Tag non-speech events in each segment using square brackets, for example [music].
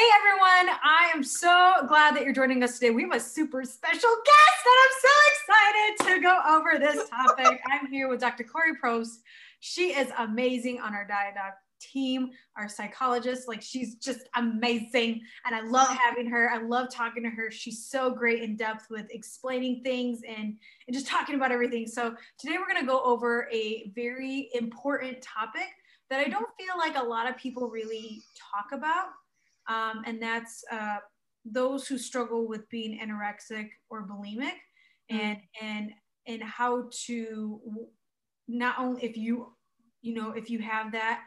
Hey everyone, I am so glad that you're joining us today. We have a super special guest and I'm so excited to go over this [laughs] topic. I'm here with Dr. Corey Prost. She is amazing on our Diet Doc team, our psychologist. Like she's just amazing. And I love having her. I love talking to her. She's so great in depth with explaining things and, and just talking about everything. So today we're going to go over a very important topic that I don't feel like a lot of people really talk about. Um, and that's uh, those who struggle with being anorexic or bulimic and, and, and how to not only if you, you know, if you have that,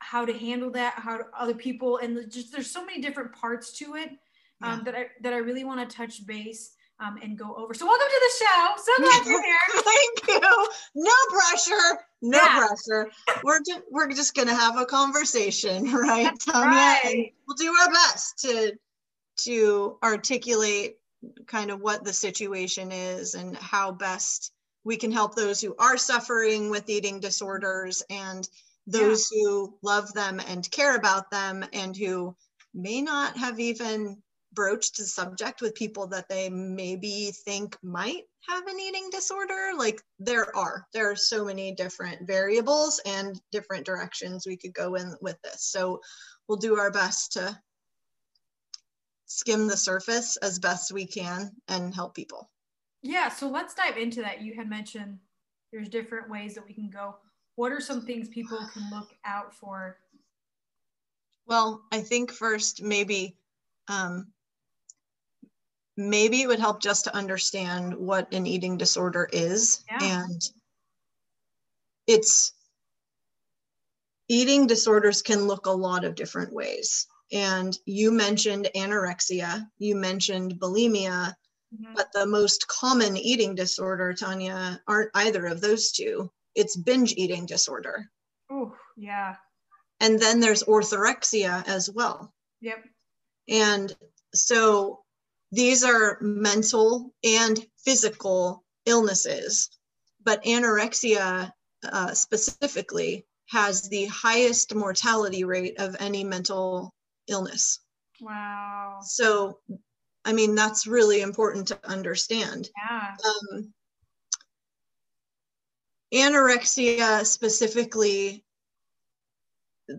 how to handle that, how to other people, and just there's so many different parts to it um, yeah. that I that I really want to touch base um, and go over. So welcome to the show. So glad you're [laughs] here. Thank you. No pressure. No yeah. pressure. We're just we're just gonna have a conversation, [laughs] right, That's Tanya? Right. We'll do our best to to articulate kind of what the situation is and how best we can help those who are suffering with eating disorders and those yeah. who love them and care about them and who may not have even broached the subject with people that they maybe think might have an eating disorder like there are there are so many different variables and different directions we could go in with this. So we'll do our best to skim the surface as best we can and help people. Yeah so let's dive into that. You had mentioned there's different ways that we can go. What are some things people can look out for? Well, I think first maybe um, maybe it would help just to understand what an eating disorder is yeah. and it's eating disorders can look a lot of different ways and you mentioned anorexia you mentioned bulimia mm-hmm. but the most common eating disorder tanya aren't either of those two it's binge eating disorder. Oh, yeah. And then there's orthorexia as well. Yep. And so these are mental and physical illnesses, but anorexia uh, specifically has the highest mortality rate of any mental illness. Wow. So, I mean, that's really important to understand. Yeah. Um, anorexia specifically,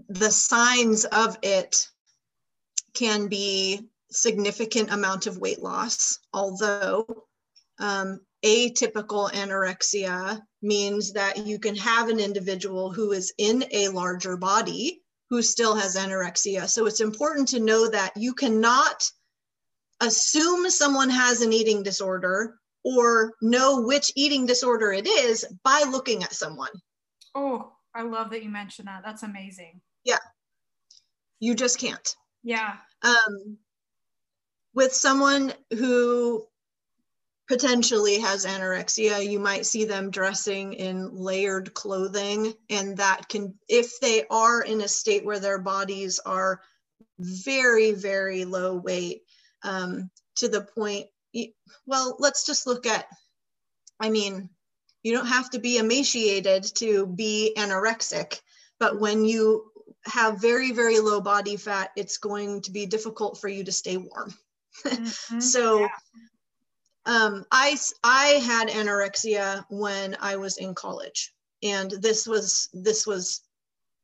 the signs of it can be significant amount of weight loss, although um, atypical anorexia means that you can have an individual who is in a larger body who still has anorexia. So it's important to know that you cannot assume someone has an eating disorder or know which eating disorder it is by looking at someone. Oh, I love that you mentioned that. That's amazing. Yeah. You just can't. Yeah. Um, with someone who potentially has anorexia, you might see them dressing in layered clothing, and that can, if they are in a state where their bodies are very, very low weight, um, to the point well, let's just look at, I mean, you don't have to be emaciated to be anorexic, but when you have very, very low body fat, it's going to be difficult for you to stay warm. Mm-hmm. [laughs] so, yeah. um, I, I had anorexia when I was in college and this was, this was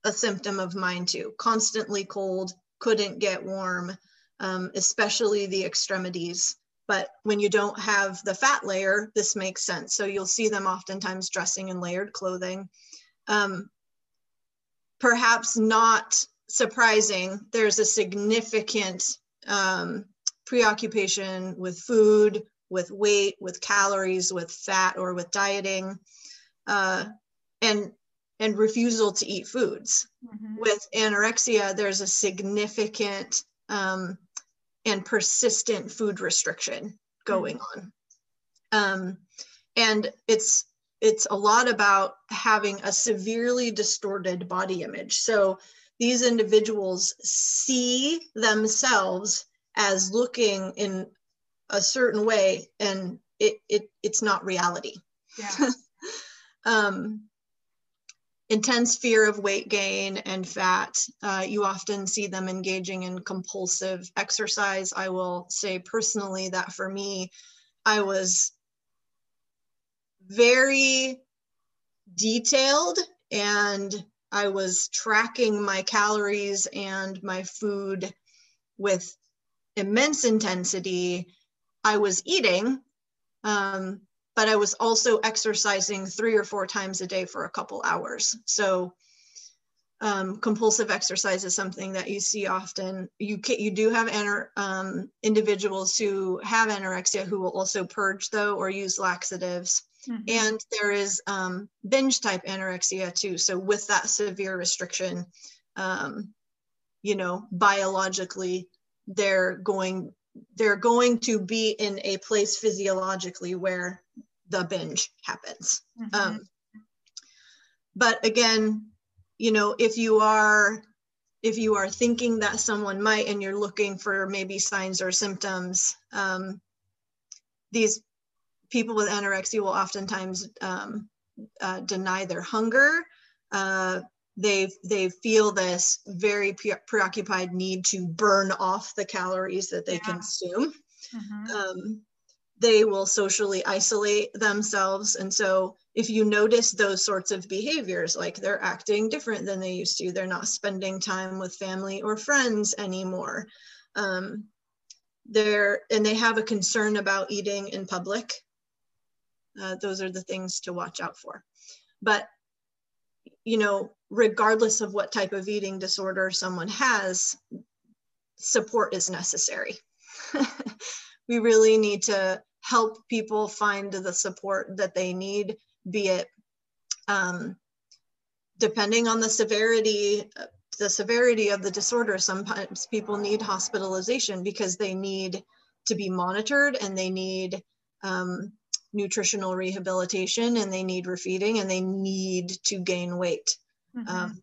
a symptom of mine too. Constantly cold, couldn't get warm, um, especially the extremities. But when you don't have the fat layer, this makes sense. So you'll see them oftentimes dressing in layered clothing. Um, perhaps not surprising, there's a significant um, preoccupation with food, with weight, with calories, with fat, or with dieting, uh, and and refusal to eat foods. Mm-hmm. With anorexia, there's a significant um, and persistent food restriction going mm-hmm. on. Um, and it's it's a lot about having a severely distorted body image. So these individuals see themselves as looking in a certain way and it, it it's not reality. Yeah. [laughs] um, intense fear of weight gain and fat. Uh, you often see them engaging in compulsive exercise. I will say personally that for me, I was very detailed and I was tracking my calories and my food with immense intensity. I was eating, um, but I was also exercising three or four times a day for a couple hours. So um, compulsive exercise is something that you see often. You can, you do have um, individuals who have anorexia who will also purge though or use laxatives. Mm-hmm. And there is um, binge type anorexia too. So with that severe restriction, um, you know, biologically, they're going they're going to be in a place physiologically where the binge happens. Mm-hmm. Um, but again, you know, if you are if you are thinking that someone might and you're looking for maybe signs or symptoms, um, these people with anorexia will oftentimes um, uh, deny their hunger. Uh, they they feel this very pre- preoccupied need to burn off the calories that they yeah. consume. Mm-hmm. Um, they will socially isolate themselves, and so if you notice those sorts of behaviors, like they're acting different than they used to, they're not spending time with family or friends anymore. Um, they're and they have a concern about eating in public. Uh, those are the things to watch out for. But you know, regardless of what type of eating disorder someone has, support is necessary. [laughs] we really need to help people find the support that they need, be it um, depending on the severity the severity of the disorder sometimes people need hospitalization because they need to be monitored and they need um, nutritional rehabilitation and they need refeeding and they need to gain weight mm-hmm. um,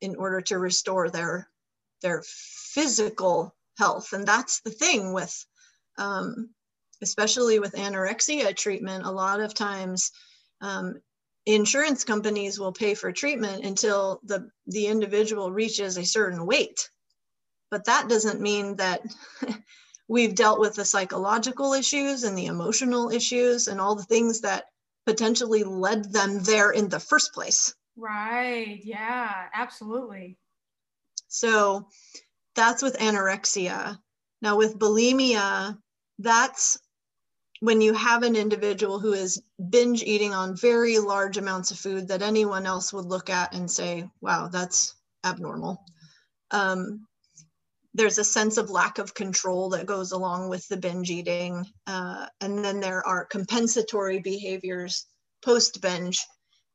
in order to restore their their physical health and that's the thing with um, especially with anorexia treatment a lot of times um, insurance companies will pay for treatment until the the individual reaches a certain weight but that doesn't mean that [laughs] we've dealt with the psychological issues and the emotional issues and all the things that potentially led them there in the first place. Right. Yeah, absolutely. So that's with anorexia. Now, with bulimia, that's when you have an individual who is binge eating on very large amounts of food that anyone else would look at and say, wow, that's abnormal. Um, there's a sense of lack of control that goes along with the binge eating. Uh, and then there are compensatory behaviors post binge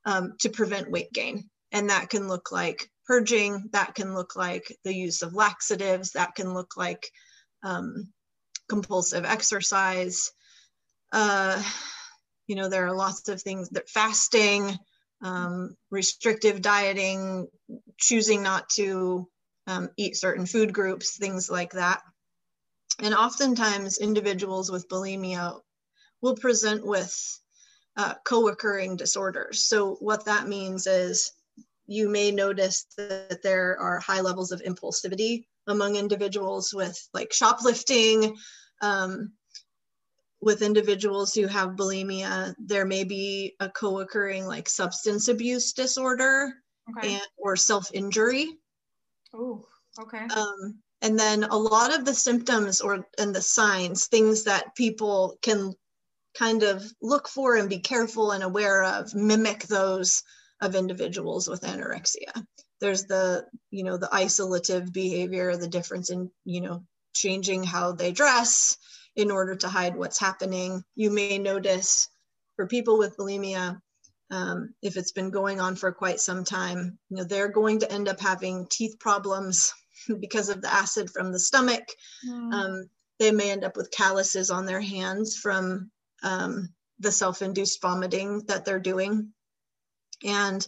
um, to prevent weight gain. And that can look like purging, that can look like the use of laxatives, that can look like um, compulsive exercise. Uh, you know, there are lots of things that fasting, um, restrictive dieting, choosing not to um, eat certain food groups, things like that. And oftentimes, individuals with bulimia will present with uh, co occurring disorders. So, what that means is you may notice that there are high levels of impulsivity among individuals with like shoplifting. Um, with individuals who have bulimia, there may be a co occurring like substance abuse disorder okay. and, or self injury. Oh, okay. Um, and then a lot of the symptoms or and the signs, things that people can kind of look for and be careful and aware of, mimic those of individuals with anorexia. There's the, you know, the isolative behavior, the difference in, you know, changing how they dress in order to hide what's happening. You may notice for people with bulimia, um, if it's been going on for quite some time, you know, they're going to end up having teeth problems [laughs] because of the acid from the stomach. Mm. Um, they may end up with calluses on their hands from um, the self-induced vomiting that they're doing. And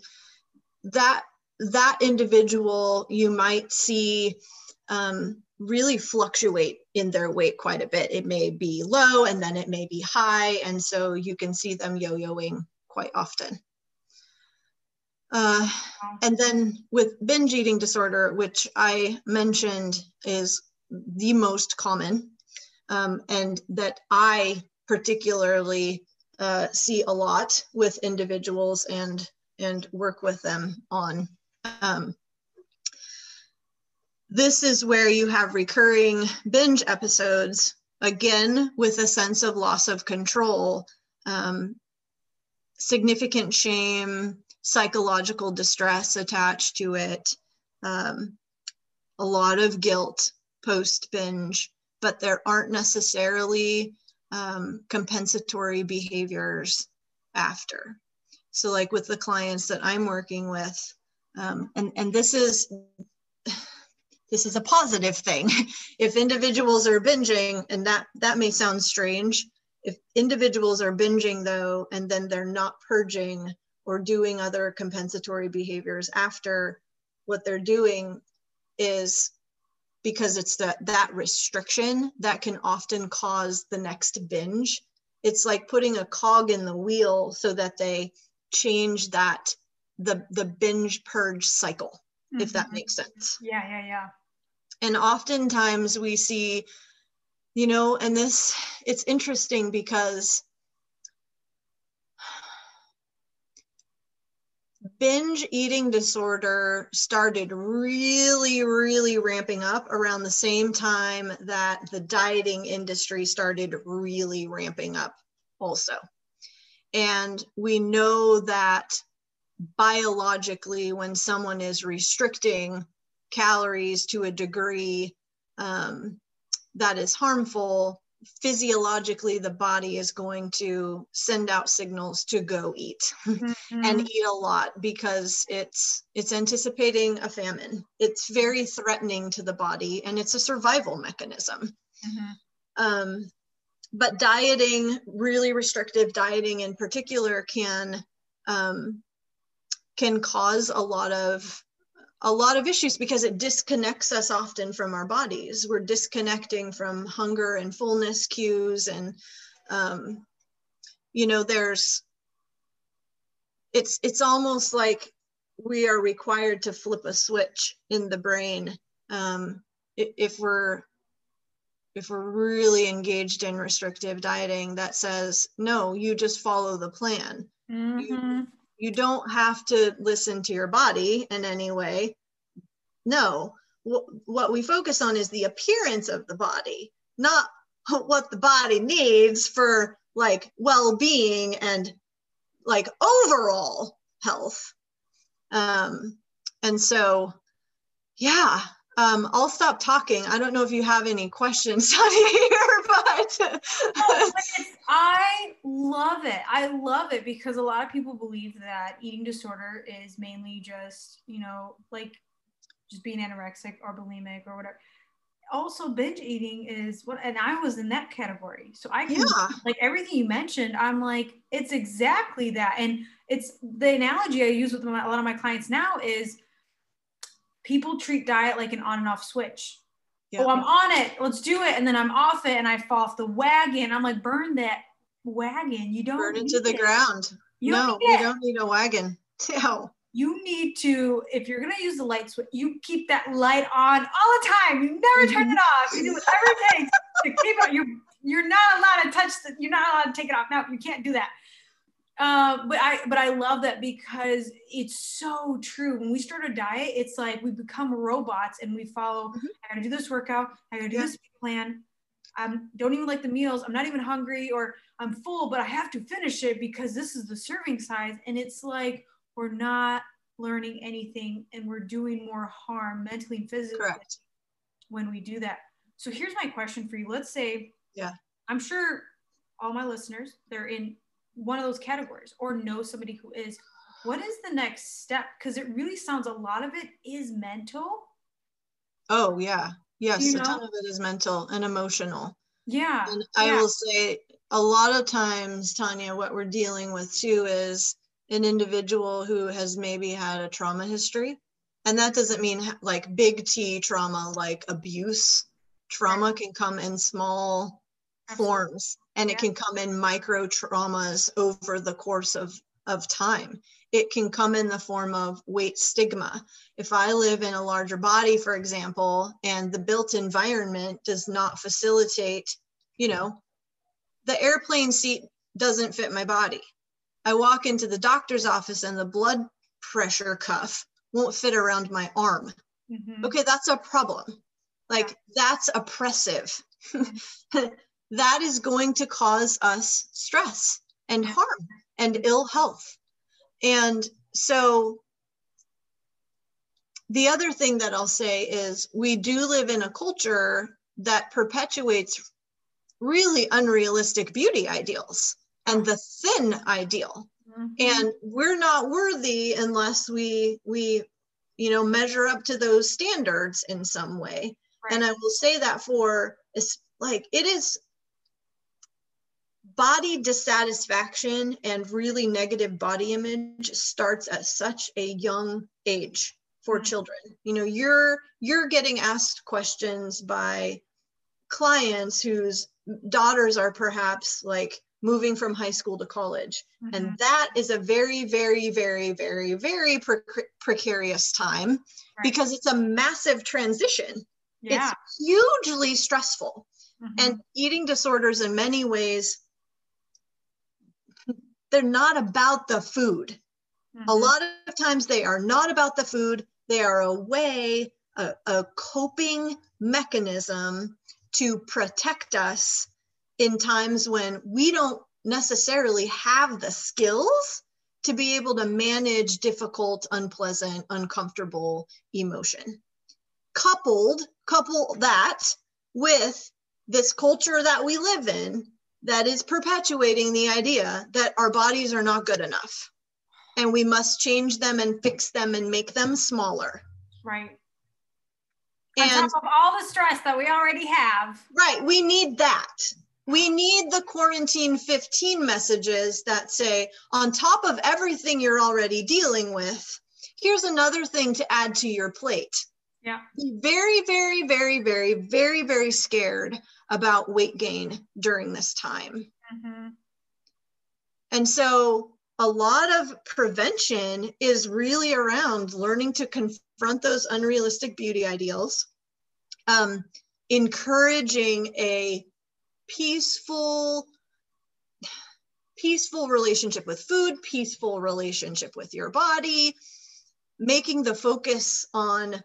that that individual you might see um, really fluctuate in their weight quite a bit. It may be low and then it may be high. And so you can see them yo-yoing quite often. Uh, and then with binge eating disorder, which I mentioned is the most common, um, and that I particularly uh, see a lot with individuals and and work with them on. Um, this is where you have recurring binge episodes, again, with a sense of loss of control, um, significant shame, psychological distress attached to it, um, a lot of guilt post binge, but there aren't necessarily um, compensatory behaviors after. So, like with the clients that I'm working with, um, and and this is this is a positive thing. [laughs] if individuals are binging, and that that may sound strange, if individuals are binging though, and then they're not purging or doing other compensatory behaviors after, what they're doing is because it's that that restriction that can often cause the next binge. It's like putting a cog in the wheel so that they change that the the binge purge cycle, mm-hmm. if that mm-hmm. makes sense. Yeah, yeah, yeah. And oftentimes we see, you know, and this it's interesting because binge eating disorder started really, really ramping up around the same time that the dieting industry started really ramping up, also. And we know that biologically, when someone is restricting calories to a degree um, that is harmful, physiologically the body is going to send out signals to go eat [laughs] mm-hmm. and eat a lot because it's it's anticipating a famine it's very threatening to the body and it's a survival mechanism mm-hmm. um, but dieting really restrictive dieting in particular can um, can cause a lot of a lot of issues because it disconnects us often from our bodies. We're disconnecting from hunger and fullness cues. And, um, you know, there's, it's, it's almost like we are required to flip a switch in the brain um, if we're, if we're really engaged in restrictive dieting that says, no, you just follow the plan. Mm-hmm. You, you don't have to listen to your body in any way. No, what we focus on is the appearance of the body, not what the body needs for like well-being and like overall health. Um, and so, yeah, um, I'll stop talking. I don't know if you have any questions [laughs] on here, but oh, I love it. I love it because a lot of people believe that eating disorder is mainly just, you know, like just being anorexic or bulimic or whatever. Also, binge eating is what, and I was in that category. So I can, yeah. like everything you mentioned, I'm like, it's exactly that. And it's the analogy I use with my, a lot of my clients now is people treat diet like an on and off switch. Oh, I'm on it. Let's do it. And then I'm off it and I fall off the wagon. I'm like, burn that wagon. You don't burn it to the it. ground. You no, you don't need a wagon. [laughs] No. You need to, if you're gonna use the light switch, you keep that light on all the time. You never turn it off. You do whatever it takes to keep it. You you're not allowed to touch the, you're not allowed to take it off. No, you can't do that. Uh, but I but I love that because it's so true. When we start a diet, it's like we become robots and we follow. Mm-hmm. I gotta do this workout. I gotta do yeah. this plan. I don't even like the meals. I'm not even hungry or I'm full, but I have to finish it because this is the serving size. And it's like we're not learning anything and we're doing more harm mentally and physically Correct. when we do that. So here's my question for you. Let's say, yeah, I'm sure all my listeners, they're in one of those categories or know somebody who is what is the next step? Because it really sounds a lot of it is mental. Oh yeah. Yes you know? a ton of it is mental and emotional. Yeah and i yeah. will say a lot of times tanya what we're dealing with too is an individual who has maybe had a trauma history. And that doesn't mean like big t trauma like abuse. Trauma can come in small Absolutely. forms and yeah. it can come in micro traumas over the course of of time. It can come in the form of weight stigma. If I live in a larger body, for example, and the built environment does not facilitate, you know, the airplane seat doesn't fit my body. I walk into the doctor's office and the blood pressure cuff won't fit around my arm. Mm-hmm. Okay, that's a problem. Like, that's oppressive. [laughs] that is going to cause us stress and harm and ill health. And so the other thing that I'll say is we do live in a culture that perpetuates really unrealistic beauty ideals and the thin ideal. Mm-hmm. And we're not worthy unless we we you know measure up to those standards in some way. Right. And I will say that for it's like it is body dissatisfaction and really negative body image starts at such a young age for mm-hmm. children you know you're you're getting asked questions by clients whose daughters are perhaps like moving from high school to college mm-hmm. and that is a very very very very very pre- precarious time right. because it's a massive transition yeah. it's hugely stressful mm-hmm. and eating disorders in many ways they're not about the food. Mm-hmm. A lot of times they are not about the food. They are a way, a, a coping mechanism to protect us in times when we don't necessarily have the skills to be able to manage difficult, unpleasant, uncomfortable emotion. Coupled, couple that with this culture that we live in that is perpetuating the idea that our bodies are not good enough and we must change them and fix them and make them smaller. Right. And On top of all the stress that we already have. Right. We need that. We need the quarantine 15 messages that say, on top of everything you're already dealing with, here's another thing to add to your plate. Yeah. Be very, very, very, very, very, very scared about weight gain during this time. Mm-hmm. And so a lot of prevention is really around learning to confront those unrealistic beauty ideals, um, encouraging a peaceful, peaceful relationship with food, peaceful relationship with your body, making the focus on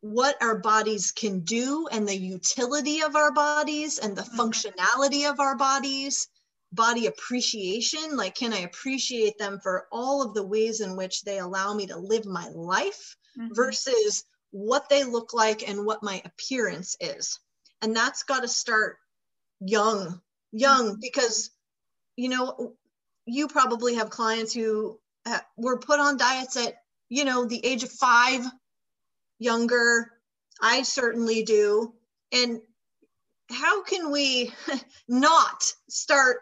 what our bodies can do and the utility of our bodies and the mm-hmm. functionality of our bodies body appreciation like can i appreciate them for all of the ways in which they allow me to live my life mm-hmm. versus what they look like and what my appearance is and that's got to start young young mm-hmm. because you know you probably have clients who were put on diets at you know the age of 5 younger. I certainly do. And how can we [laughs] not start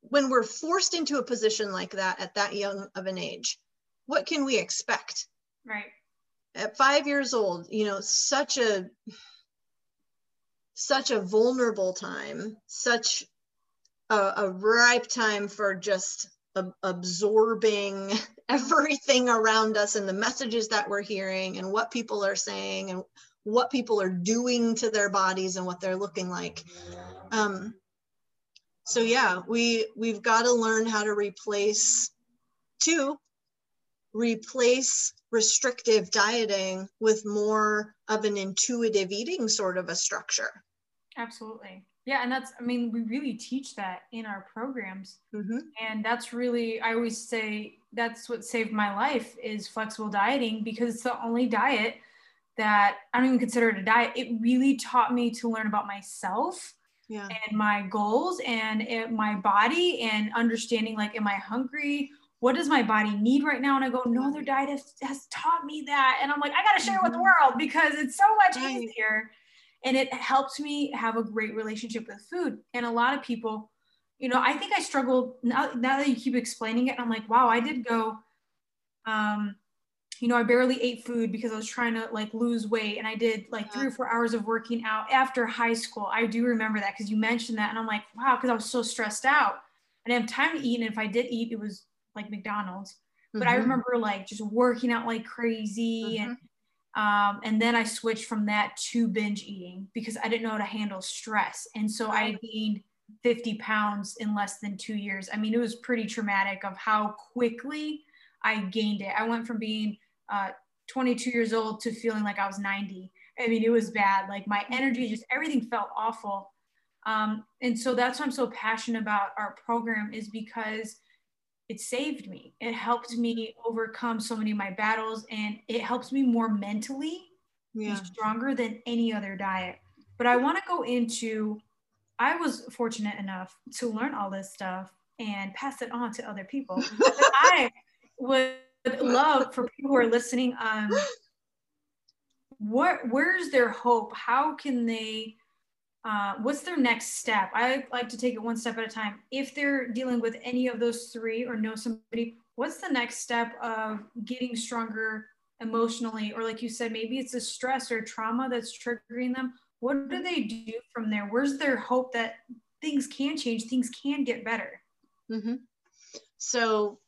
when we're forced into a position like that at that young of an age? What can we expect? Right. At five years old, you know, such a such a vulnerable time, such a, a ripe time for just ab- absorbing [laughs] everything around us and the messages that we're hearing and what people are saying and what people are doing to their bodies and what they're looking like. Um, so yeah we we've got to learn how to replace to replace restrictive dieting with more of an intuitive eating sort of a structure. Absolutely yeah, and that's, I mean, we really teach that in our programs. Mm-hmm. And that's really, I always say, that's what saved my life is flexible dieting because it's the only diet that I don't even consider it a diet. It really taught me to learn about myself yeah. and my goals and it, my body and understanding like, am I hungry? What does my body need right now? And I go, no other diet has, has taught me that. And I'm like, I got to share it with the mm-hmm. world because it's so much right. easier and it helped me have a great relationship with food. And a lot of people you know i think i struggled now, now that you keep explaining it i'm like wow i did go um you know i barely ate food because i was trying to like lose weight. And i did like three or four hours of working out after high school. I do remember that because you mentioned that. And i'm like wow because i was so stressed out. I didn't have time to eat. And if i did eat it was like McDonald's. But mm-hmm. I remember like just working out like crazy mm-hmm. and um, and then I switched from that to binge eating because I didn't know how to handle stress. And so I gained 50 pounds in less than two years. I mean, it was pretty traumatic of how quickly I gained it. I went from being uh, 22 years old to feeling like I was 90. I mean, it was bad. Like my energy, just everything felt awful. Um, and so that's why I'm so passionate about our program is because it saved me. It helped me overcome so many of my battles and it helps me more mentally yeah. be stronger than any other diet. But I want to go into I was fortunate enough to learn all this stuff and pass it on to other people. [laughs] I would love for people who are listening um what where's their hope? How can they uh, what's their next step? I like to take it one step at a time. If they're dealing with any of those three or know somebody, what's the next step of getting stronger emotionally? Or, like you said, maybe it's a stress or trauma that's triggering them. What do they do from there? Where's their hope that things can change, things can get better? Mm-hmm. So,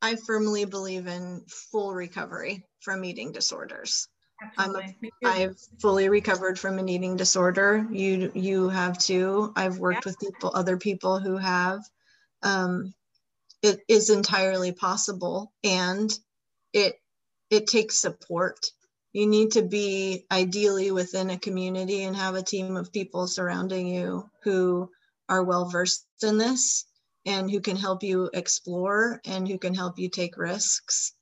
I firmly believe in full recovery from eating disorders. Absolutely. I'm, I've fully recovered from an eating disorder. You you have too. I've worked yeah. with people, other people who have. Um, it is entirely possible, and it it takes support. You need to be ideally within a community and have a team of people surrounding you who are well versed in this and who can help you explore and who can help you take risks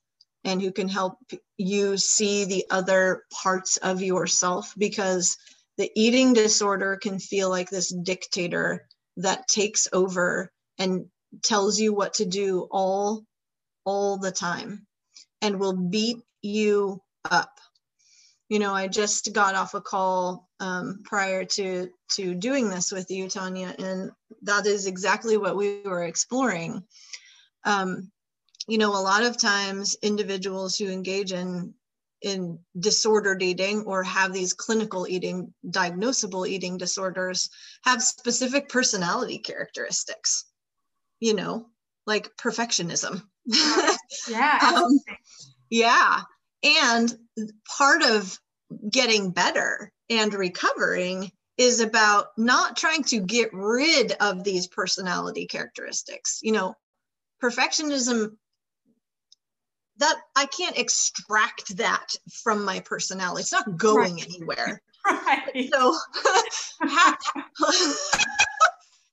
and who can help you see the other parts of yourself because the eating disorder can feel like this dictator that takes over and tells you what to do all all the time and will beat you up. You know i just got off a call um, prior to to doing this with you tanya and that is exactly what we were exploring. Um, you know, a lot of times individuals who engage in in disordered eating or have these clinical eating diagnosable eating disorders have specific personality characteristics you know like perfectionism. [laughs] Yeah um, yeah. And part of getting better and recovering is about not trying to get rid of these personality characteristics. You know perfectionism that I can't extract that from my personality. It's not going right. anywhere. [laughs] Right. So [laughs] how, [laughs]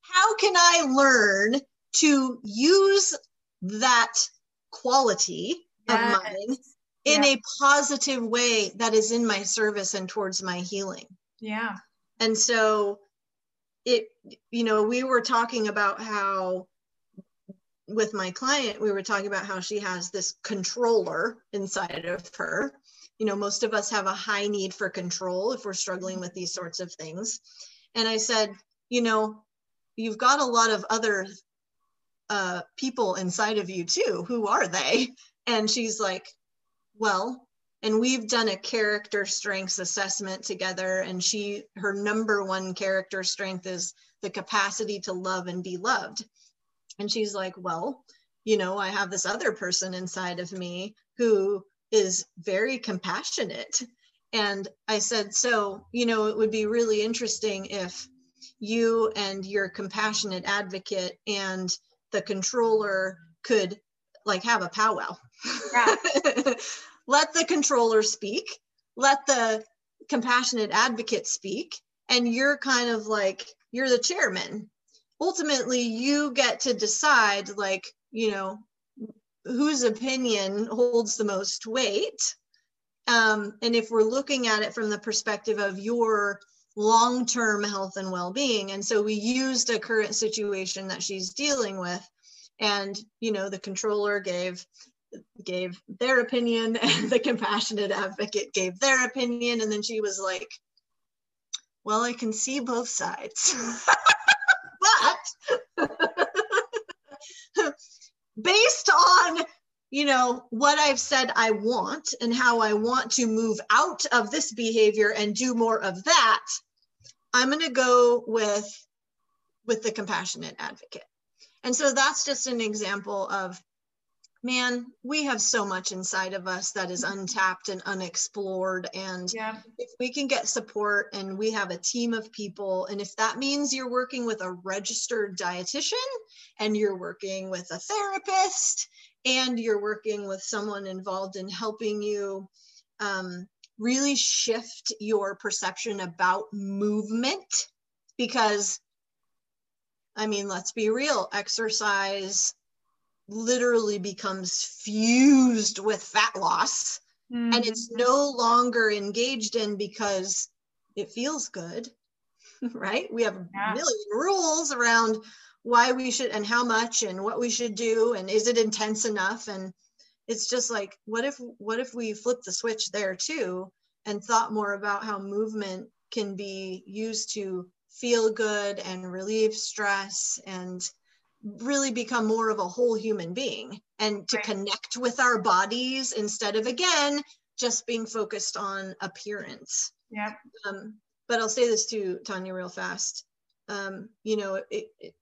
how can I learn to use that quality yes. of mine in yeah. a positive way that is in my service and towards my healing? Yeah. And so it, you know, we were talking about how with my client, we were talking about how she has this controller inside of her. You know, most of us have a high need for control if we're struggling with these sorts of things. And I said, you know, you've got a lot of other uh, people inside of you too. Who are they? And she's like, well, and we've done a character strengths assessment together. And she, her number one character strength is the capacity to love and be loved. And she's like, Well, you know, I have this other person inside of me who is very compassionate. And I said, So, you know, it would be really interesting if you and your compassionate advocate and the controller could like have a powwow. Yeah. [laughs] let the controller speak, let the compassionate advocate speak, and you're kind of like, you're the chairman ultimately you get to decide like you know whose opinion holds the most weight. Um, and if we're looking at it from the perspective of your long-term health and well-being and so we used a current situation that she's dealing with and you know the controller gave gave their opinion [laughs] and the compassionate advocate gave their opinion and then she was like well i can see both sides [laughs] based on you know what i've said i want and how i want to move out of this behavior and do more of that i'm going to go with with the compassionate advocate. And so that's just an example of man, we have so much inside of us that is untapped and unexplored. And Yeah. if we can get support and we have a team of people, and if that means you're working with a registered dietitian and you're working with a therapist and you're working with someone involved in helping you um, really shift your perception about movement, because I mean, let's be real, exercise literally becomes fused with fat loss and it's Mhm. no longer engaged in because it feels good [laughs] right we have Yeah. a million rules around why we should and how much and what we should do and is it intense enough and it's just like what if what if we flip the switch there too and thought more about how movement can be used to feel good and relieve stress and really become more of a whole human being. And to Right. connect with our bodies instead of again just being focused on appearance. Yeah um, but i'll say this to tanya real fast. Um, you know it, it,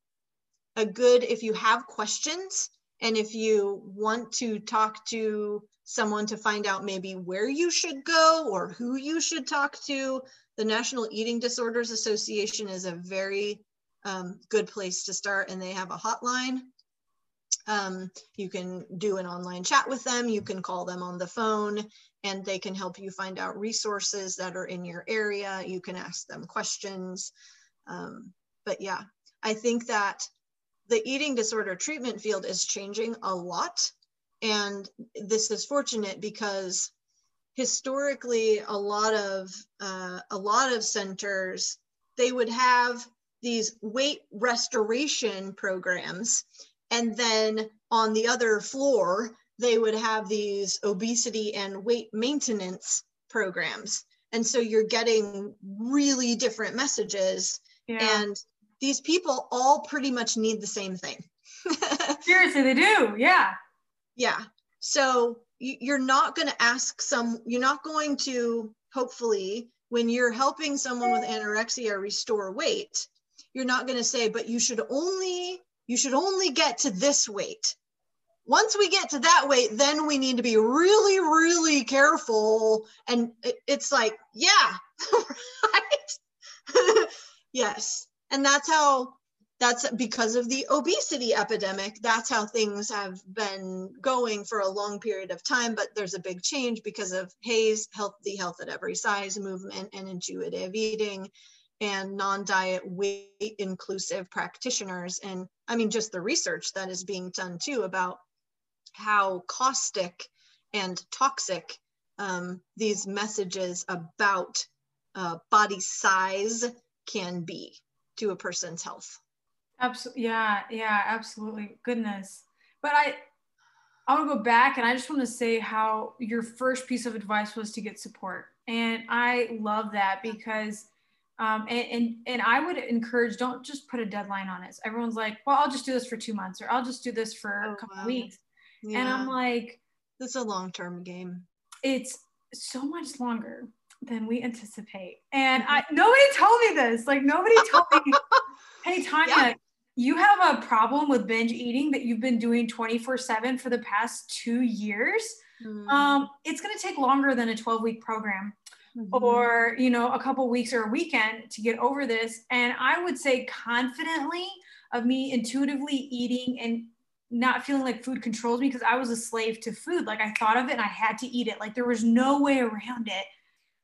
a good if you have questions and if you want to talk to someone to find out maybe where you should go or who you should talk to the national eating disorders association is a very um, good place to start and they have a hotline. Um, you can do an online chat with them. You can call them on the phone and they can help you find out resources that are in your area. You can ask them questions. Um, but yeah i think that the eating disorder treatment field is changing a lot. And this is fortunate because historically a lot of uh, a lot of centers they would have these weight restoration programs and then on the other floor they would have these obesity and weight maintenance programs and so you're getting really different messages Yeah. and these people all pretty much need the same thing [laughs] Seriously, they do. Yeah. yeah so you- you're not going to ask some you're not going to hopefully when you're helping someone with anorexia restore weight you're not going to say but you should only you should only get to this weight. Once we get to that weight then we need to be really really careful. And it- it's like yeah [laughs] right? [laughs] Yes. And that's how that's because of the obesity epidemic that's how things have been going for a long period of time but there's a big change because of HAES healthy health at every size movement and intuitive eating and non-diet weight inclusive practitioners and i mean just the research that is being done too about how caustic and toxic um, these messages about uh, body size can be to a person's health Absolutely. Yeah. Yeah. Absolutely. Goodness. But I, I want to go back and I just want to say how your first piece of advice was to get support. And I love that because, um, and, and, and I would encourage, don't just put a deadline on it. Everyone's like, well, I'll just do this for two months or I'll just do this for Oh, a couple wow. weeks. yeah And I'm like, it's a long-term game it's so much longer than we anticipate. And I nobody told me this. Like nobody told me, [laughs] hey Tanya, Yeah. you have a problem with binge eating that you've been doing 24-7 for the past two years. Mm, Um, it's gonna take longer than a 12-week program mhm. or you know, a couple weeks or a weekend to get over this. And I would say confidently of me intuitively eating and not feeling like food controls me because I was a slave to food. Like I thought of it and I had to eat it. Like there was no way around it.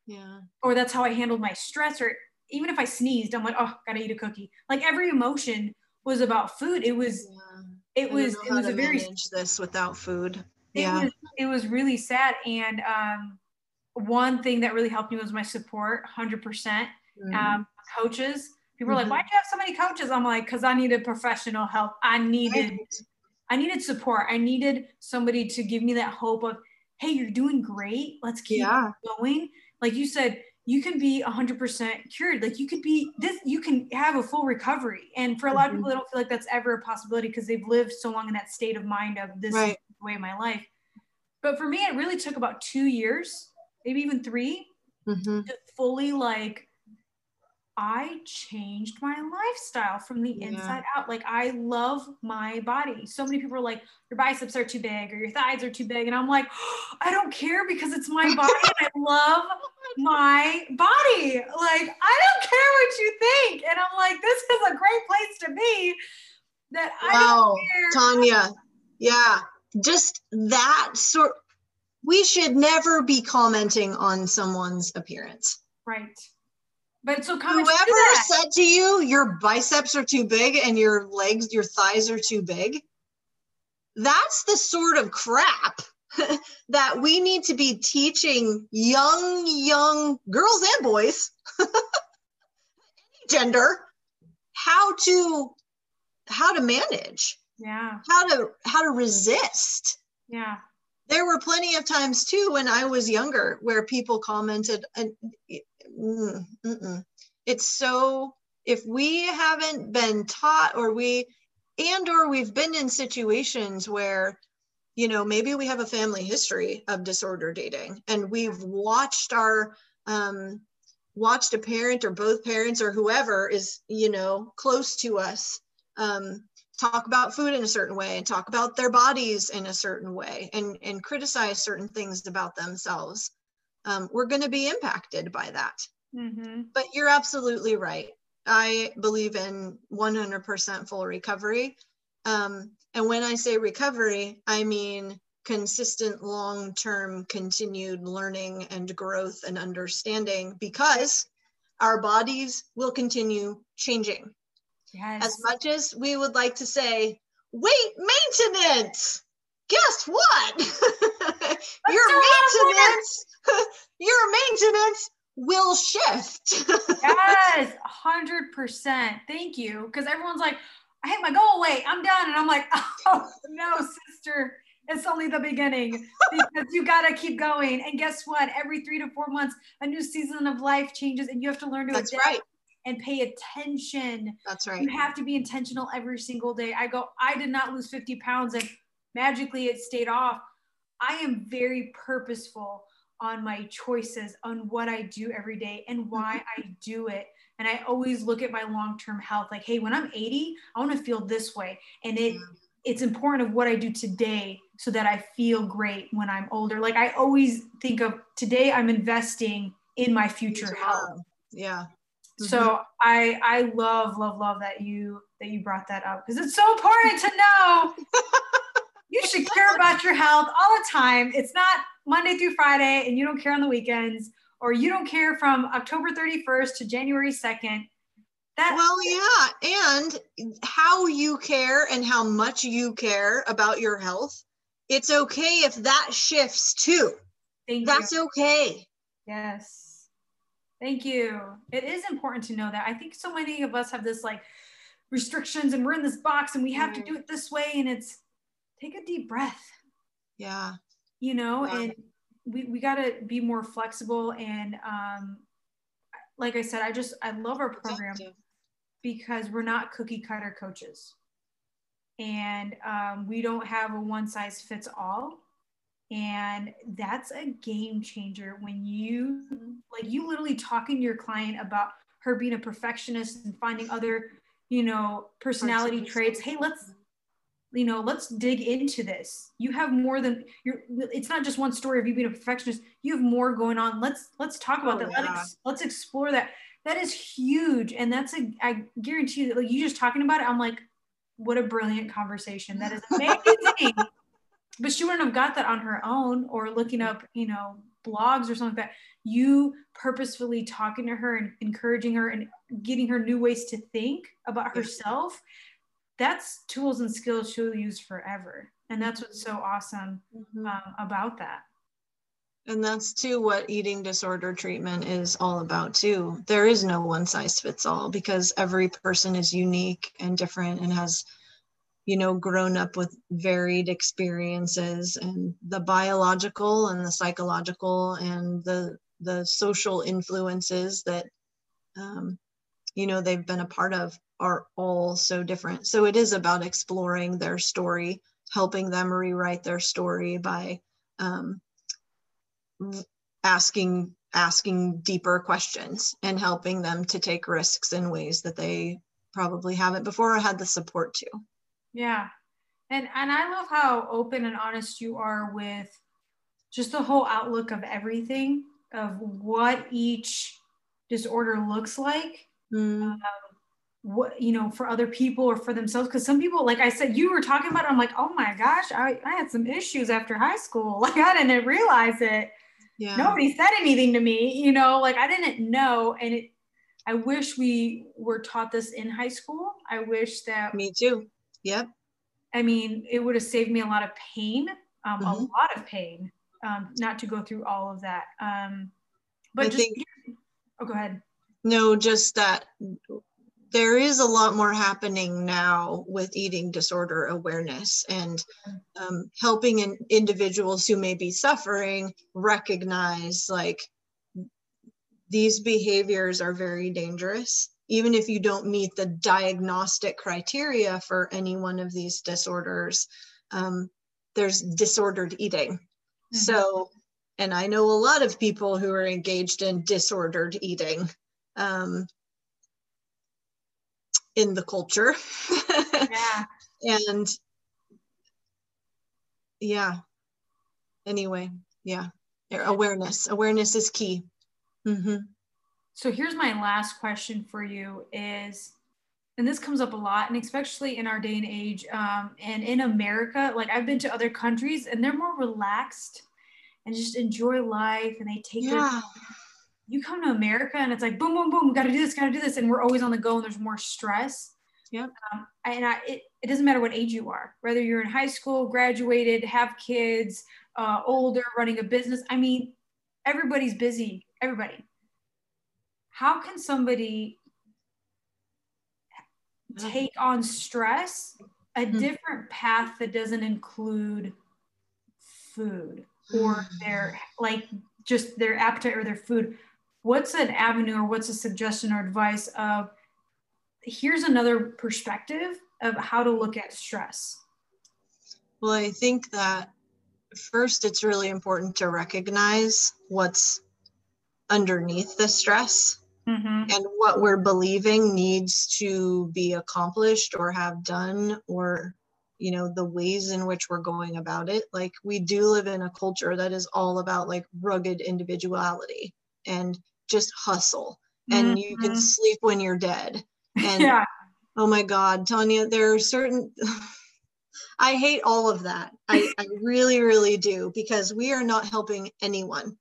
yeah Or that's how I handled my stress. Or even if I sneezed, I'm like, oh, gotta eat a cookie. Like every emotion was about food. It was, yeah it was, it was a very, this without food it yeah was, it was really sad. And um, one thing that really helped me was my support, 100%. Mhm. Um, coaches. People are like, Mhm. why'd you have so many coaches? I'm like, because I needed professional help. I needed Right. I needed support. I needed somebody to give me that hope of, hey, you're doing great. Let's keep yeah going. Like you said, you can be 100% cured. Like you could be this, you can have a full recovery. And for a lot of Mhm. people, they don't feel like that's ever a possibility because they've lived so long in that state of mind of this Right. way of my life. But for me, it really took about two years, maybe even three, Mhm. to fully like I changed my lifestyle from the yeah. inside out. Like I love my body. So many people are like, your biceps are too big or your thighs are too big. And I'm like, oh, [gasps] I don't care because it's my body and I [laughs] love my body. Like, I don't care what you think. And I'm like, this is a great place to be. That I wow, Tanya. Yeah. Just that sort we should never be commenting on someone's appearance. Right but so whoever said to you your biceps are too big and your legs, your thighs are too big, that's the sort of crap [laughs] that we need to be teaching young, young girls and boys, [laughs] gender, how to how to manage. Yeah. How to how to resist. Yeah. There were plenty of times too when I was younger where people commented and mm, it's so if we haven't been taught or we and or we've been in situations where you know maybe we have a family history of disordered eating and we've watched our um, watched a parent or both parents or whoever is you know close to us um, talk about food in a certain way and talk about their bodies in a certain way and and criticize certain things about themselves um, we're going to be impacted by that. Mm-hmm. But you're absolutely right. I believe in 100% full recovery. Um, and when I say recovery, I mean consistent long term continued learning and growth and understanding because our bodies will continue changing. Yes. As much as we would like to say, weight maintenance, guess what? [laughs] Your maintenance [laughs] your maintenance will shift. [laughs] yes, 100%. Thank you. Because everyone's like, I hit my goal weight, I'm done. And I'm like, oh, no, sister, it's only the beginning because you got to keep going. And guess what? Every three to four months, a new season of life changes and you have to learn to That's adapt. right and pay attention. That's right. You have to be intentional every single day. I go, I did not lose 50 pounds and magically it stayed off. I am very purposeful on my choices, on what I do every day and why mm-hmm. I do it. And I always look at my long-term health like, hey, when I'm 80, I want to feel this way. And it it's important of what I do today so that I feel great when I'm older. Like I always think of today I'm investing in my future health. Yeah. Mm-hmm. So I I love love love that you that you brought that up because it's so important to know [laughs] you should care about your health all the time. It's not Monday through Friday and you don't care on the weekends, or you don't care from October 31st to January 2nd. That well, yeah, and how you care and how much you care about your health, it's okay if that shifts too. Thank That's you. okay. Yes. Thank you. It is important to know that. I think so many of us have this like restrictions and we're in this box and we have mm. to do it this way and it's take a deep breath. Yeah you know, yeah. and we, we got to be more flexible. And um, like I said, I just, I love our program because we're not cookie cutter coaches. And um, we don't have a one size fits all. And that's a game changer when you, like, you literally talking to your client about her being a perfectionist and finding other, you know, personality traits. Hey, let's you know let's dig into this. You have more than you're it's not just one story of you being a perfectionist. You have more going on. Let's let's talk about oh, that. Yeah. let's, let's explore that. That is huge. And that's a i guarantee you that like you just talking about it i'm like what a brilliant conversation. That is amazing but she wouldn't have got that on her own or looking up you know blogs or something like that you purposefully talking to her and encouraging her and getting her new ways to think about herself that's tools and skills she'll use forever. And that's what's so awesome mm-hmm. um, about that. And that's too what eating disorder treatment is all about, too. There is no one size fits all because every person is unique and different and has, you know, grown up with varied experiences and the biological and the psychological and the the social influences that um, you know they've been a part of are all so different. So it is about exploring their story, helping them rewrite their story by um, asking asking deeper questions and helping them to take risks in ways that they probably haven't before or had the support to. Yeah. And and I love how open and honest you are with just the whole outlook of everything of what each disorder looks like. Mm. Um, what you know for other people or for themselves because some people like i said you were talking about it, i'm like oh my gosh I, I had some issues after high school [laughs] like i didn't realize it yeah. nobody said anything to me you know like i didn't know and it i wish we were taught this in high school i wish that me too yep. I mean it would have saved me a lot of pain um, mm-hmm. a lot of pain um, not to go through all of that. Um, but I just think, oh go ahead. No just that there is a lot more happening now with eating disorder awareness and um, helping in individuals who may be suffering recognize like these behaviors are very dangerous even if you don't meet the diagnostic criteria for any one of these disorders um, there's disordered eating mm-hmm. so and i know a lot of people who are engaged in disordered eating um, in the culture. yeah. [laughs] and yeah. Anyway, yeah. Awareness. Awareness is key. Mm-hmm. So here's my last question for you is and this comes up a lot and especially in our day and age um, and in america like i've been to other countries and they're more relaxed and just enjoy life and they take yeah. their you come to America and it's like boom, boom, boom, got to do this, got to do this, and we're always on the go and there's more stress. Yep. Um, and I, it, it doesn't matter what age you are, whether you're in high school, graduated, have kids, uh, older, running a business. I mean, everybody's busy. Everybody. How can somebody take on stress a mm-hmm. different path that doesn't include food or their like just their appetite or their food what's an avenue or what's a suggestion or advice of here's another perspective of how to look at stress? Well, I think that first it's really important to recognize what's underneath the stress mm-hmm. and what we're believing needs to be accomplished or have done or you know the ways in which we're going about it like we do live in a culture that is all about like rugged individuality and just hustle and mm-hmm. you can mm-hmm. sleep when you're dead and [laughs] yeah. oh my god tanya there are certain [laughs] i hate all of that I, I really really do because we are not helping anyone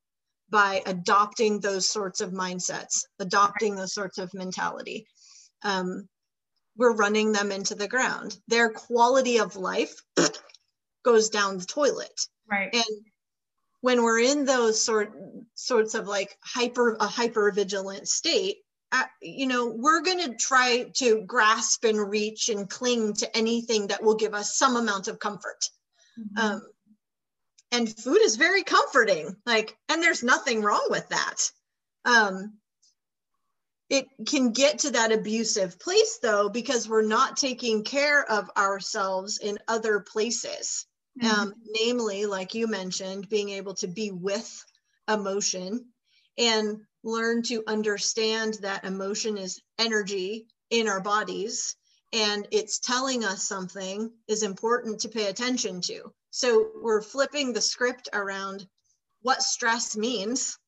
by adopting those sorts of mindsets adopting those sorts of mentality. Um, we're running them into the ground. Their quality of life [clears throat] goes down the toilet. Right. And when we're in those sort sorts of like hyper a hyper vigilant state uh, you know we're going to try to grasp and reach and cling to anything that will give us some amount of comfort. Mm-hmm. um, and food is very comforting like and there's nothing wrong with that um, it can get to that abusive place though because we're not taking care of ourselves in other places mm-hmm. um, namely, like you mentioned, being able to be with emotion and learn to understand that emotion is energy in our bodies and it's telling us something is important to pay attention to. So we're flipping the script around what stress means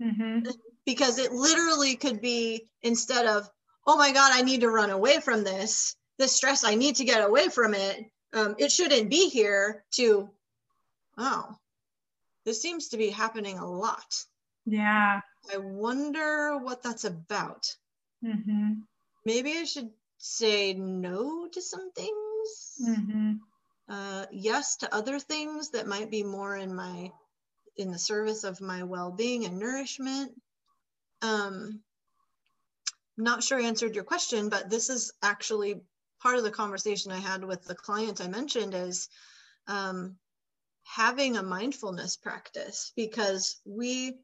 mm-hmm. because it literally could be instead of, oh my God, I need to run away from this, this stress, I need to get away from it um, it shouldn't be here to oh this seems to be happening a lot yeah i wonder what that's about mm-hmm. maybe i should say no to some things mm-hmm. Uh, yes to other things that might be more in my in the service of my well-being and nourishment. Um, not sure I answered your question, but this is actually part of the conversation I had with the client I mentioned is um, having a mindfulness practice because we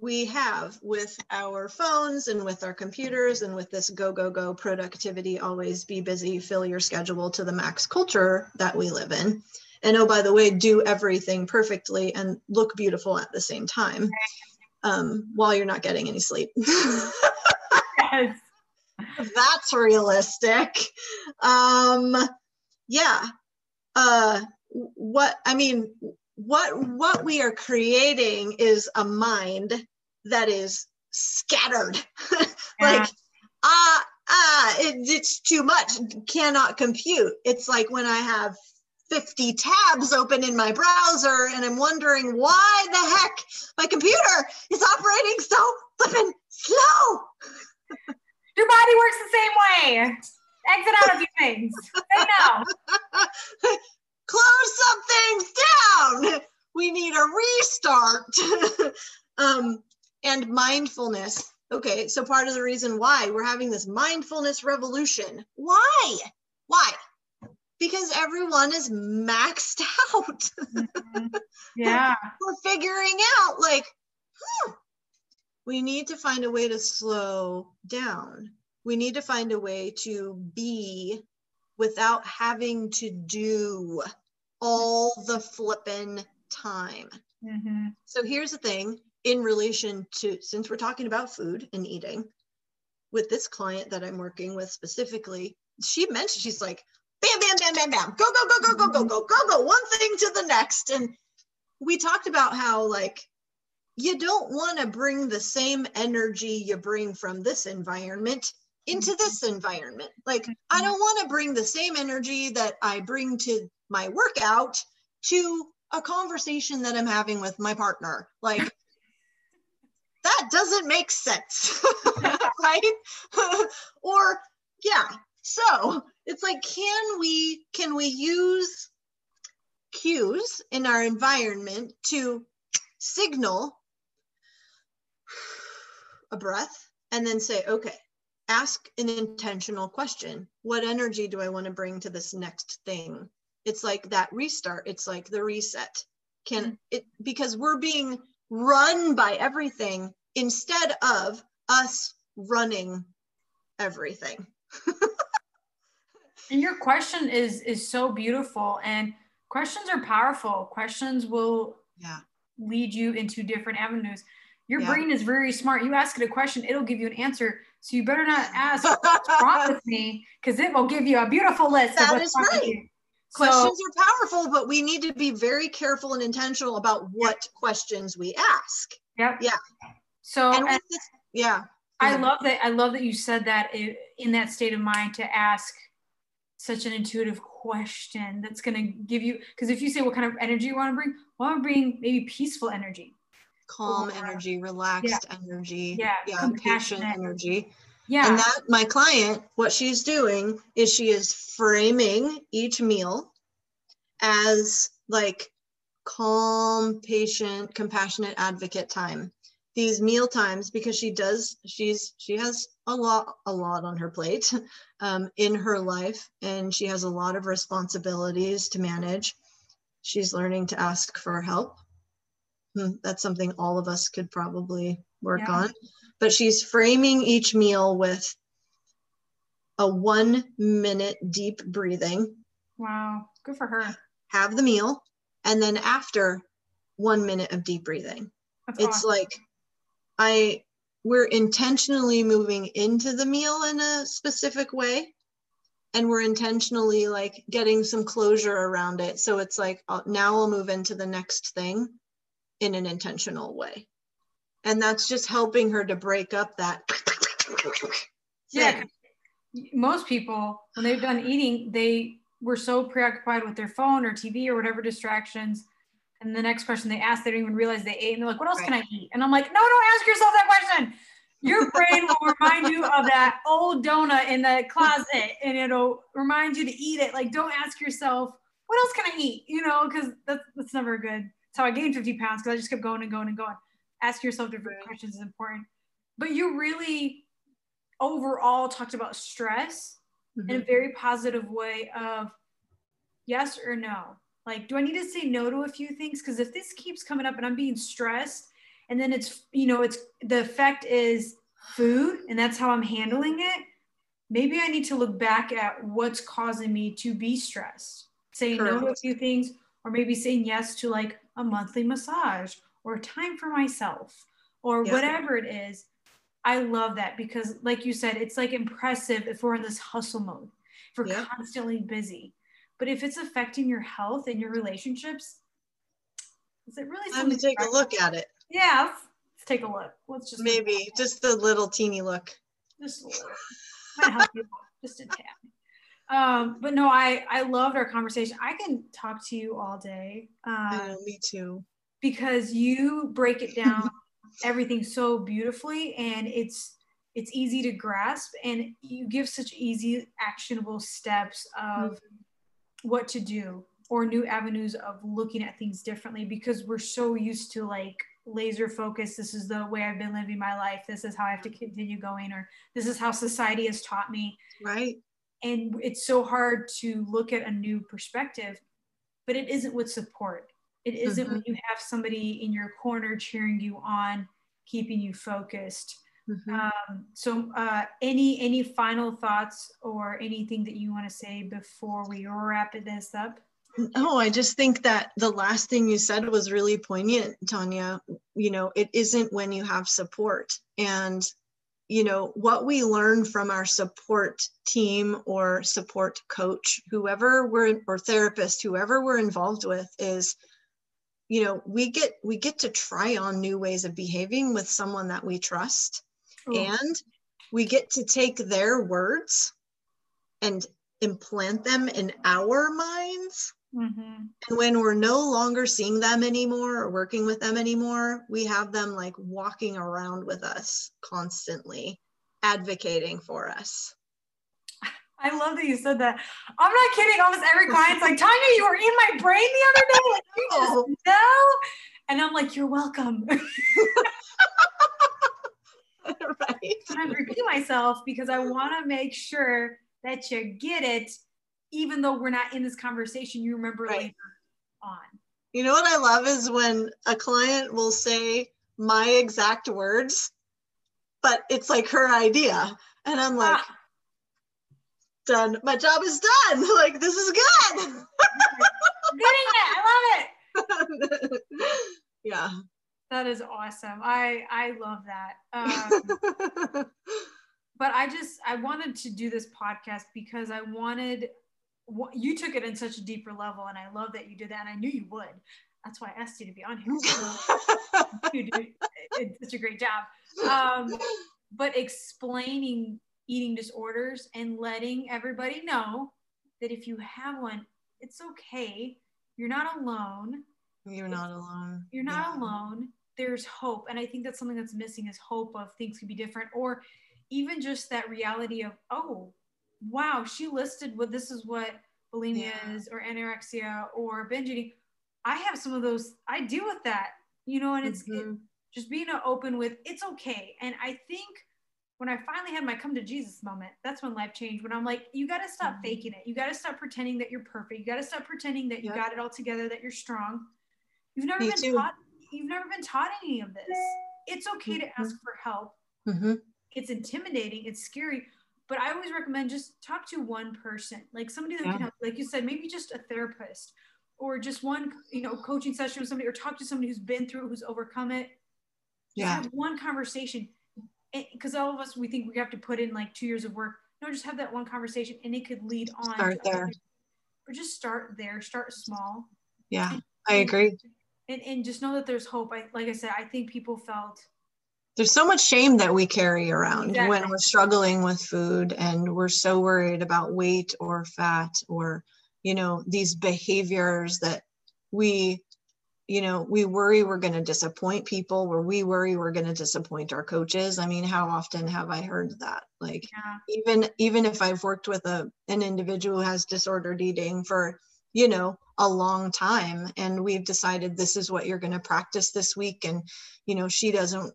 we have with our phones and with our computers and with this go go go productivity always be busy fill your schedule to the max culture that we live in and oh by the way do everything perfectly and look beautiful at the same time um, while you're not getting any sleep. yes. [laughs] [laughs] That's realistic. Um, yeah. Uh, what I mean, what what we are creating is a mind that is scattered. [laughs] like, ah, ah, it, it's too much. Cannot compute. It's like when I have 50 tabs open in my browser and I'm wondering why the heck my computer is operating so flippin' slow. [laughs] Your body works the same way. Exit out of few things. Say no. [laughs] Close some things down. We need a restart. [laughs] um, and mindfulness. Okay, so part of the reason why we're having this mindfulness revolution. Why? Why? because everyone is maxed [laughs] out. mm-hmm. Yeah. [laughs] We're figuring out like, hmm, we need to find a way to slow down. We need to find a way to be without having to do all the flippin' time. Mm-hmm. So here's the thing in relation to, since we're talking about food and eating, with this client that I'm working with specifically, she mentioned, she's like, bam, bam, bam, bam, bam, go, go, go, go, go, go, go, go, go, one thing to the next. And we talked about how like you don't want to bring the same energy you bring from this environment into this mm-hmm. environment. Like I mm-hmm. don't want to bring the same energy that I bring to my workout to a conversation that I'm having with my partner. Like [laughs] that doesn't make sense. [laughs] [laughs] right? or yeah. So it's like can we can we use cues in our environment to signal [sighs] a breath and then say okay ask an intentional question what energy do i want to bring to this next thing it's like that restart it's like the reset can mm-hmm. it because we're being run by everything instead of us running everything [laughs] And your question is is so beautiful and questions are powerful. Questions will yeah. lead you into different avenues. Your yeah. brain is very smart. You ask it a question, it'll give you an answer. So you better not [laughs] ask what's wrong with me because it will give you a beautiful list. That is right. Questions are powerful, but we need to be very careful and intentional about what yeah. questions we ask. Yep. Yeah. So and and this, yeah. I love that. I love that you said that in that state of mind to ask such an intuitive question that's going to give you because if you say what kind of energy you want to bring well, I want to bring maybe peaceful energy calm energy relaxed yeah. energy yeah, yeah patient energy. Yeah. And that my client what she's doing is she is framing each meal as like calm patient compassionate advocate time. These meal times because she does she's she has a lot a lot on her plate [laughs] um, in her life and she has a lot of responsibilities to manage. She's learning to ask for help that's something all of us could probably work yeah. on. But she's framing each meal with a one minute deep breathing. Wow good for her. Have the meal and then after one minute of deep breathing. That's it's awesome. like I we're intentionally moving into the meal in a specific way and we're intentionally like getting some closure around it. So it's like uh, now we'll move into the next thing in an intentional way and that's just helping her to break up that [laughs] yeah most people when they've done eating they were so preoccupied with their phone or tv or whatever distractions and the next question they ask, they don't even realize they ate. And they're like, what else right. can I eat? And I'm like, no, don't ask yourself that question. Your brain will remind you of that old donut in the closet and it'll remind you to eat it. Like, don't ask yourself, what else can I eat? You know, because that's, that's never good. How I gained 50 pounds because I just kept going and going and going. Ask yourself different questions is important. But you really overall talked about stress mm-hmm. in a mm-hmm. very positive way of yes or no like, do I need to say no to a few things? Because if this keeps coming up and I'm being stressed, and then it's, you know, it's the effect is food, and that's how I'm handling it. Maybe I need to look back at what's causing me to be stressed, saying Correct. no to a few things, or maybe saying yes to like a monthly massage or time for myself or Yeah. whatever it is. I love that because, like you said, it's like impressive if we're in this hustle mode, if we're Yeah. constantly busy. But if it's affecting your health and your relationships, is it really Time to take a look at it. Yeah, let's, let's take a look. Let's just Maybe just a little teeny look. just a little. Might help you just a tad. Um, but no, I I loved our conversation. I can talk to you all day. Um, know, me too. because you break it down [laughs] everything so beautifully and it's it's easy to grasp and you give such easy actionable steps of what to do or new avenues of looking at things differently because we're so used to like laser focus this is the way i've been living my life this is how i have to continue going or this is how society has taught me Right? And it's so hard to look at a new perspective but it isn't with support it isn't when you have somebody in your corner cheering you on keeping you focused Mhm. um, so uh, any any final thoughts or anything that you want to say before we wrap this up No, I just think that the last thing you said was really poignant, Tanya. You know, it isn't when you have support. And, you know, what we learn from our support team or support coach, whoever we're or therapist, whoever we're involved with is, you know, we get we get to try on new ways of behaving with someone that we trust. Ooh, And we get to take their words and implant them in our minds mhm. and when we're no longer seeing them anymore or working with them anymore, we have them like walking around with us constantly, advocating for us. I love that you said that. I'm not kidding. Almost every client's like, Tanya, you were in my brain the other day. Like, you just Oh. know. And I'm like, you're welcome. [laughs] right. I'm repeating myself because I want to make sure that you get it, even though we're not in this conversation. You remember Right. later on. You know what I love is when a client will say my exact words, but it's like her idea. And I'm like, Ah. done. My job is done. [laughs] Like, this is good. [laughs] Getting it. I love it. [laughs] yeah. That is awesome. I I love that. Um, but I just I wanted to do this podcast because I wanted you took it in such a deeper level, and I love that you did that, and I knew you would. That's why I asked you to be on here. [laughs] you do it's such a great job. Um, but explaining eating disorders and letting everybody know that if you have one, it's okay. You're not alone. You're not alone. You're not Yeah. alone. There's hope. And I think that's something that's missing is hope of things could be different or even just that reality of, oh, wow, she listed what this is what bulimia Yeah. is or anorexia or binge eating. I have some of those. I deal with that, you know, and it's it, Mhm. just being open with it's okay. And I think when I finally had my come to Jesus moment, that's when life changed. When I'm like, you got to stop Mhm. faking it. You got to stop pretending that you're perfect. You got to stop pretending that you Yep. got it all together, that you're strong. You've never Me been too. taught. You've never been taught any of this. It's okay to Mhm. ask for help. Mhm. It's intimidating. It's scary. But I always recommend just talk to one person, like somebody that Yeah. can help. Like you said, maybe just a therapist or just one, you know, coaching session with somebody, or talk to somebody who's been through, it, who's overcome it. Just Yeah. have one conversation, because all of us we think we have to put in like two years of work. No, just have that one conversation, and it could lead on. Start other there. Or just start there. Start small. Yeah, I agree. And, and just know that there's hope. I like I said, I think people felt There's so much shame that we carry around when we're struggling with food and we're so worried about weight or fat or, you know, these behaviors that we, you know, we worry we're going to disappoint people or we worry we're going to disappoint our coaches. I mean, how often have I heard that? Like, yeah, even even if I've worked with a an individual who has disordered eating for you know a long time and we've decided this is what you're going to practice this week and you know she doesn't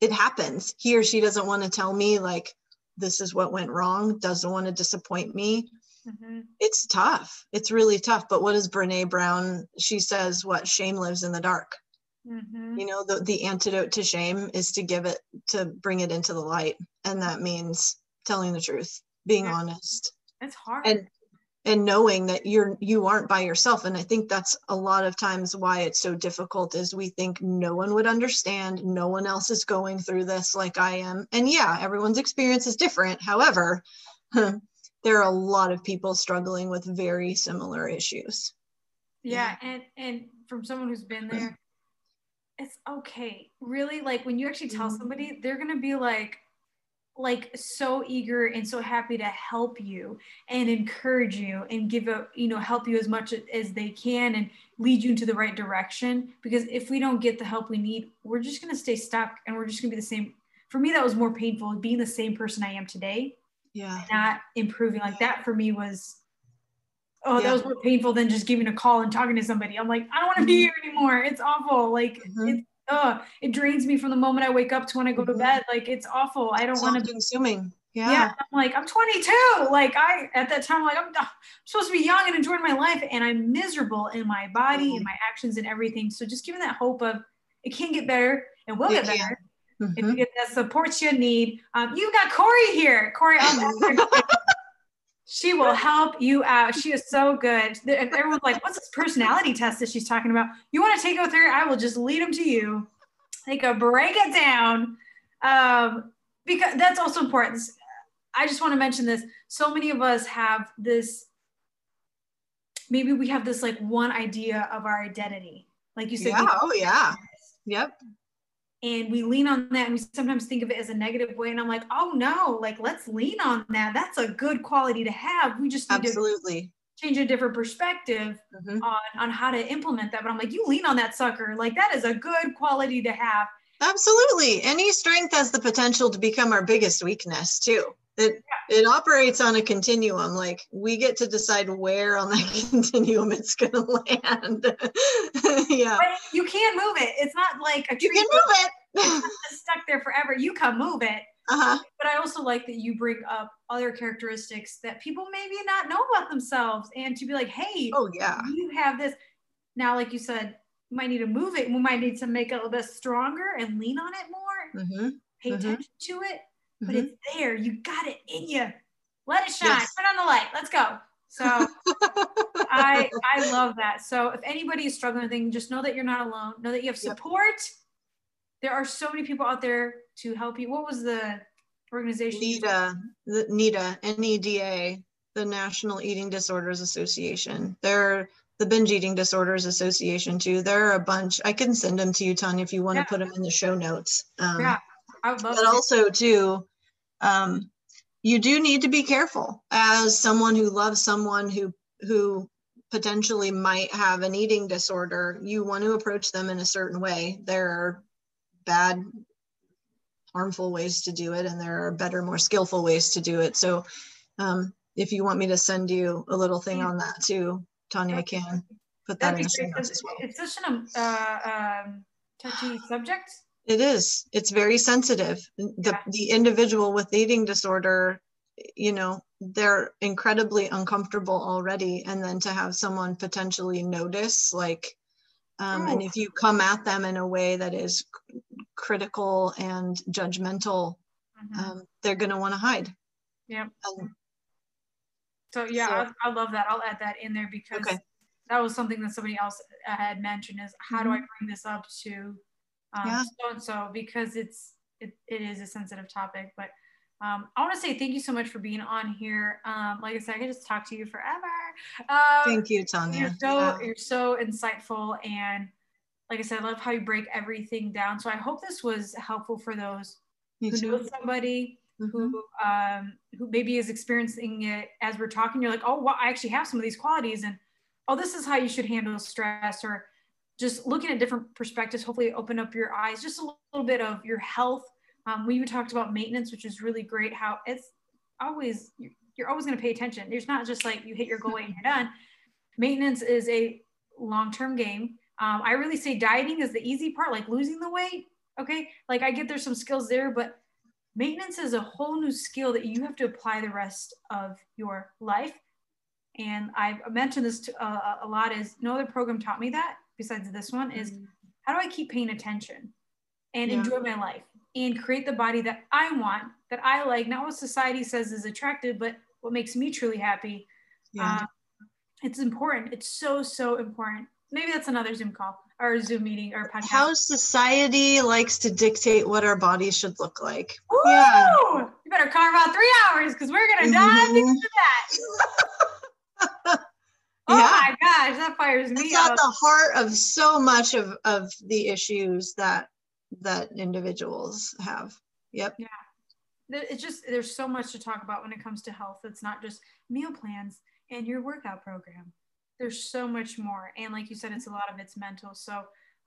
it happens. He or she doesn't want to tell me like this is what went wrong doesn't want to disappoint me. Mhm, it's tough. It's really tough. But what does Brené Brown she says what shame lives in the dark. Mhm. you know the, the antidote to shame is to give it to bring it into the light. And that means telling the truth being Yeah. honest. It's hard. and and knowing that you're you aren't by yourself. And i think that's a lot of times why it's so difficult is we think no one would understand no one else is going through this like i am. And yeah everyone's experience is different. However [laughs] there are a lot of people struggling with very similar issues. Yeah, yeah. and and from someone who's been there it's okay. Really like when you actually tell mm-hmm. somebody they're gonna be like like so eager and so happy to help you and encourage you and give a you know help you as much as they can and lead you into the right direction. Because if we don't get the help we need we're just going to stay stuck and we're just going to be the same. For me that was more painful being the same person i am today yeah. not improving. Like that for me was oh yeah. that was more painful than just giving a call and talking to somebody. I'm like i don't want to be mm-hmm. here anymore. It's awful. Like mm-hmm. it's oh, it drains me from the moment I wake up to when I go to mm-hmm. bed. Like it's awful. I don't want to be consuming. Yeah. yeah. I'm like, I'm 22. Like I, at that time, I'm like, I'm, I'm, supposed to be young and enjoying my life. And I'm miserable in my body mm-hmm. and my actions and everything. So just giving that hope of it can get better. It will it get better. Mm-hmm. If you get the support you need. Um, you got Corey here. Corey, [laughs] she will help you out. She is so good. Everyone's like, what's this personality test that she's talking about? You want to take it with her? I will just lead them to you. They can break it down. Um, because that's also important. I just want to mention this. So many of us have this, maybe we have this like one idea of our identity. Like you said. Yeah. Oh, yeah. Yep and we lean on that and we sometimes think of it as a negative way and i'm like oh no like let's lean on that. That's a good quality to have. We just need absolutely. to change a different perspective mm-hmm. on on how to implement that. But i'm like you lean on that sucker. Like that is a good quality to have. Absolutely. Any strength has the potential to become our biggest weakness too it yeah. it operates on a continuum like we get to decide where on that [laughs] continuum it's going to land. [laughs] Yeah. But you can't move it. It's not like a tree you can move it. [laughs] it's stuck there forever. You can move it. Uh-huh. but i also like that you bring up other characteristics that people maybe not know about themselves and to be like hey oh yeah. you have this. Now like you said we might need to move it. We might need to make it a little bit stronger and lean on it more. Mm-hmm. pay mm-hmm. attention to it but mm-hmm. it's there. You got it in you. Let it shine. Yes. Put on the light. Let's go. So [laughs] I I love that. So if anybody is struggling with anything, just know that you're not alone. Know that you have support. Yep. There are so many people out there to help you. What was the organization? NEDA, the NEDA, N-E-D-A, the National Eating Disorders Association. They're the Binge Eating Disorders Association too. There are a bunch. I can send them to you, Tanya, if you want yeah. to put them in the show notes. Um, yeah, I would love. But also too, um, you do need to be careful. As someone who loves someone who who potentially might have an eating disorder you want to approach them in a certain way. There are bad harmful ways to do it and there are better more skillful ways to do it. So um, if you want me to send you a little thing on that too tanya i can put that in the show notes as well. it's such an uh, um, touchy subject it is. It's very sensitive. The the individual with eating disorder, you know, they're incredibly uncomfortable already, and then to have someone potentially notice, like, um, and if you come at them in a way that is critical and judgmental, mm-hmm. um, they're going to want to hide. Yeah. Um, so yeah, so, I, I, love that. I'll add that in there because okay. that was something that somebody else had mentioned. Is how mm-hmm. do I bring this up to um, yeah. so and so because it's it, it is a sensitive topic but um, I want to say thank you so much for being on here. Um, like I said, I could just talk to you forever. Uh, thank you, Tanya. You're so yeah. you're so insightful, and like I said, I love how you break everything down. So I hope this was helpful for those Me who too. know somebody mm-hmm. who um, who maybe is experiencing it as we're talking. You're like, oh, well, I actually have some of these qualities, and oh, this is how you should handle stress, or just looking at different perspectives, hopefully open up your eyes, just a little bit of your health. Um, we even talked about maintenance, which is really great. How it's always, you're always going to pay attention. There's not just like you hit your goal and you're done. Maintenance is a long-term game. Um, I really say dieting is the easy part, like losing the weight. Okay. Like I get there's some skills there, but maintenance is a whole new skill that you have to apply the rest of your life. And I've mentioned this to, uh, a lot is no other program taught me that besides this one is mm-hmm. how do I keep paying attention and yeah. enjoy my life and create the body that I want, that I like, not what society says is attractive, but what makes me truly happy. Yeah. Um, it's important. It's so, so important. Maybe that's another Zoom call or Zoom meeting or podcast. How society likes to dictate what our bodies should look like. Ooh, yeah. You better carve out three hours because we're gonna dive mm-hmm. into that. [laughs] oh yeah. my gosh, that fires me. It's at the heart of so much of, of the issues that that individuals have. Yep. Yeah. It's just there's so much to talk about when it comes to health. It's not just meal plans and your workout program there's so much more. And like you said, it's a lot of it's mental. So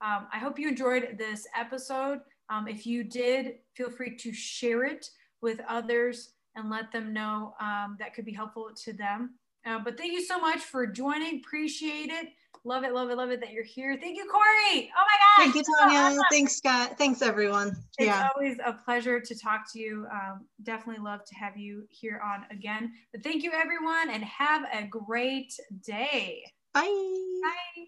um, I hope you enjoyed this episode. Um, if you did, feel free to share it with others and let them know um, that could be helpful to them. Uh, but thank you so much for joining. Appreciate it. Love it, love it, love it that you're here. Thank you, Corey. Oh my gosh. Thank you, Tanya. So Thanks, Scott. Thanks, everyone. It's yeah. always a pleasure to talk to you. Um, definitely love to have you here on again. But thank you, everyone, and have a great day. Bye. Bye.